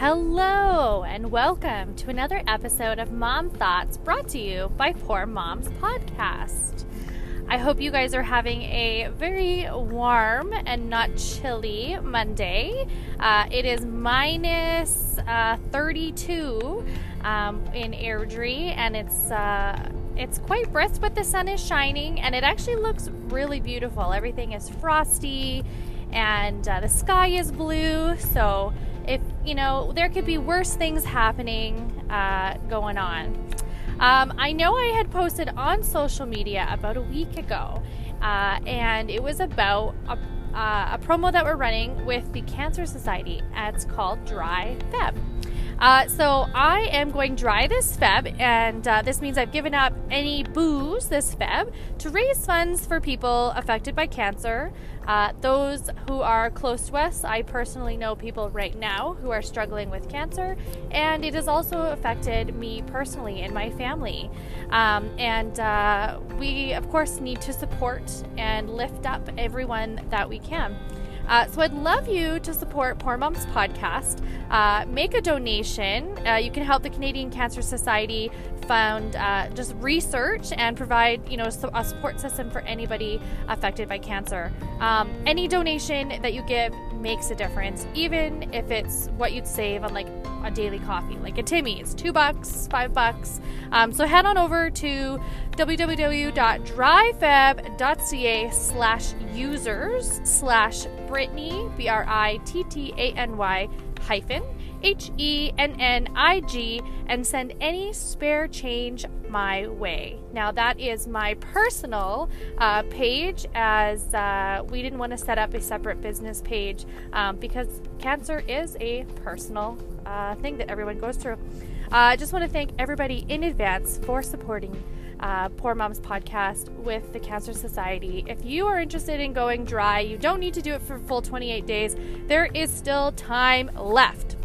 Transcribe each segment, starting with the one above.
Hello, and welcome to another episode of Mom Thoughts brought to you by Poor Moms Podcast. I hope you guys are having a very warm and not chilly Monday. Uh, it is minus, uh, 32 um, in Airdrie, and it's uh, it's quite brisk, but the sun is shining, and it actually looks really beautiful. Everything is frosty, and uh, the sky is blue, so if you know there could be worse things happening uh, going on. Um, I know I had posted on social media about a week ago, uh, and it was about a, uh, a, promo that we're running with the Cancer Society. It's called Dry Feb. Uh, so I am going dry this Feb, and uh, this means I've given up any booze this Feb to raise funds for people affected by cancer. Uh, those who are close to us, I personally know people right now who are struggling with cancer, and it has also affected me personally and my family. Um, and uh, we, of course, need to support and lift up everyone that we can. Uh, so I'd love you to support Poor Moms Podcast. Uh, make a donation. Uh, you can help the Canadian Cancer Society fund uh, just research and provide, you know, a support system for anybody affected by cancer. Um, any donation that you give makes a difference, even if it's what you'd save on like a daily coffee, like a Timmy's, two bucks, five bucks. Um, so head on over to www.dryfeb.ca slash users slash Brittany, B R I T T A N Y hyphen H E N N I G, and send any spare change my way. Now, that is my personal uh, page, as uh, we didn't want to set up a separate business page um, because cancer is a personal uh, thing that everyone goes through. Uh, I just want to thank everybody in advance for supporting. Uh, Poor Moms podcast with the Cancer Society. If you are interested in going dry, you don't need to do it for full 28 days. There is still time left.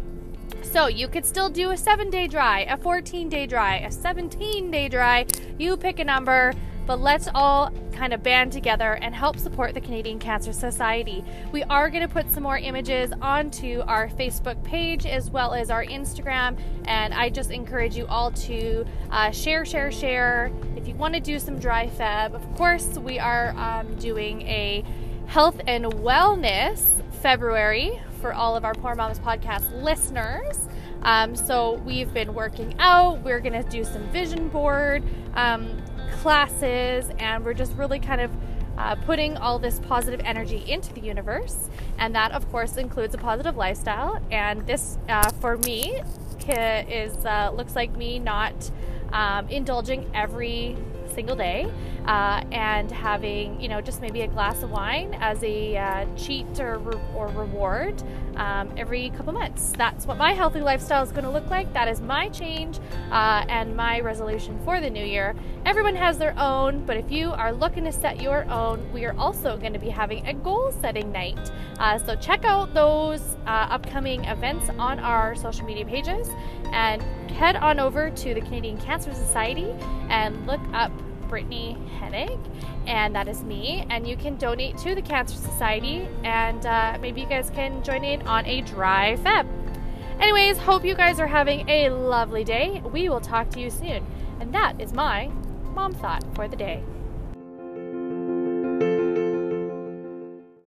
So you could still do a seven day dry, a 14 day dry, a 17 day dry. You pick a number, but let's all kind of band together and help support the Canadian Cancer Society. We are going to put some more images onto our Facebook page as well as our Instagram, and I just encourage you all to uh, share, share, share. If you want to do some dry feb, of course, we are um, doing a health and wellness February for all of our Poor Moms podcast listeners. Um, so we've been working out. We're going to do some vision board um, classes, and we're just really kind of uh, putting all this positive energy into the universe. And that, of course, includes a positive lifestyle. And this, uh, for me, is uh, looks like me not um, indulging every single day uh, and having, you know, just maybe a glass of wine as a uh, cheat or, re- or reward um, every couple months. That's what my healthy lifestyle is going to look like. That is my change uh, and my resolution for the new year. Everyone has their own, but if you are looking to set your own, we are also going to be having a goal setting night. Uh, so check out those uh, upcoming events on our social media pages and head on over to the Canadian Cancer Society and look up Brittany Hennig, and that is me. And you can donate to the Cancer Society, and uh, maybe you guys can join in on a dry Feb. Anyways, hope you guys are having a lovely day. We will talk to you soon. And that is my mom thought for the day.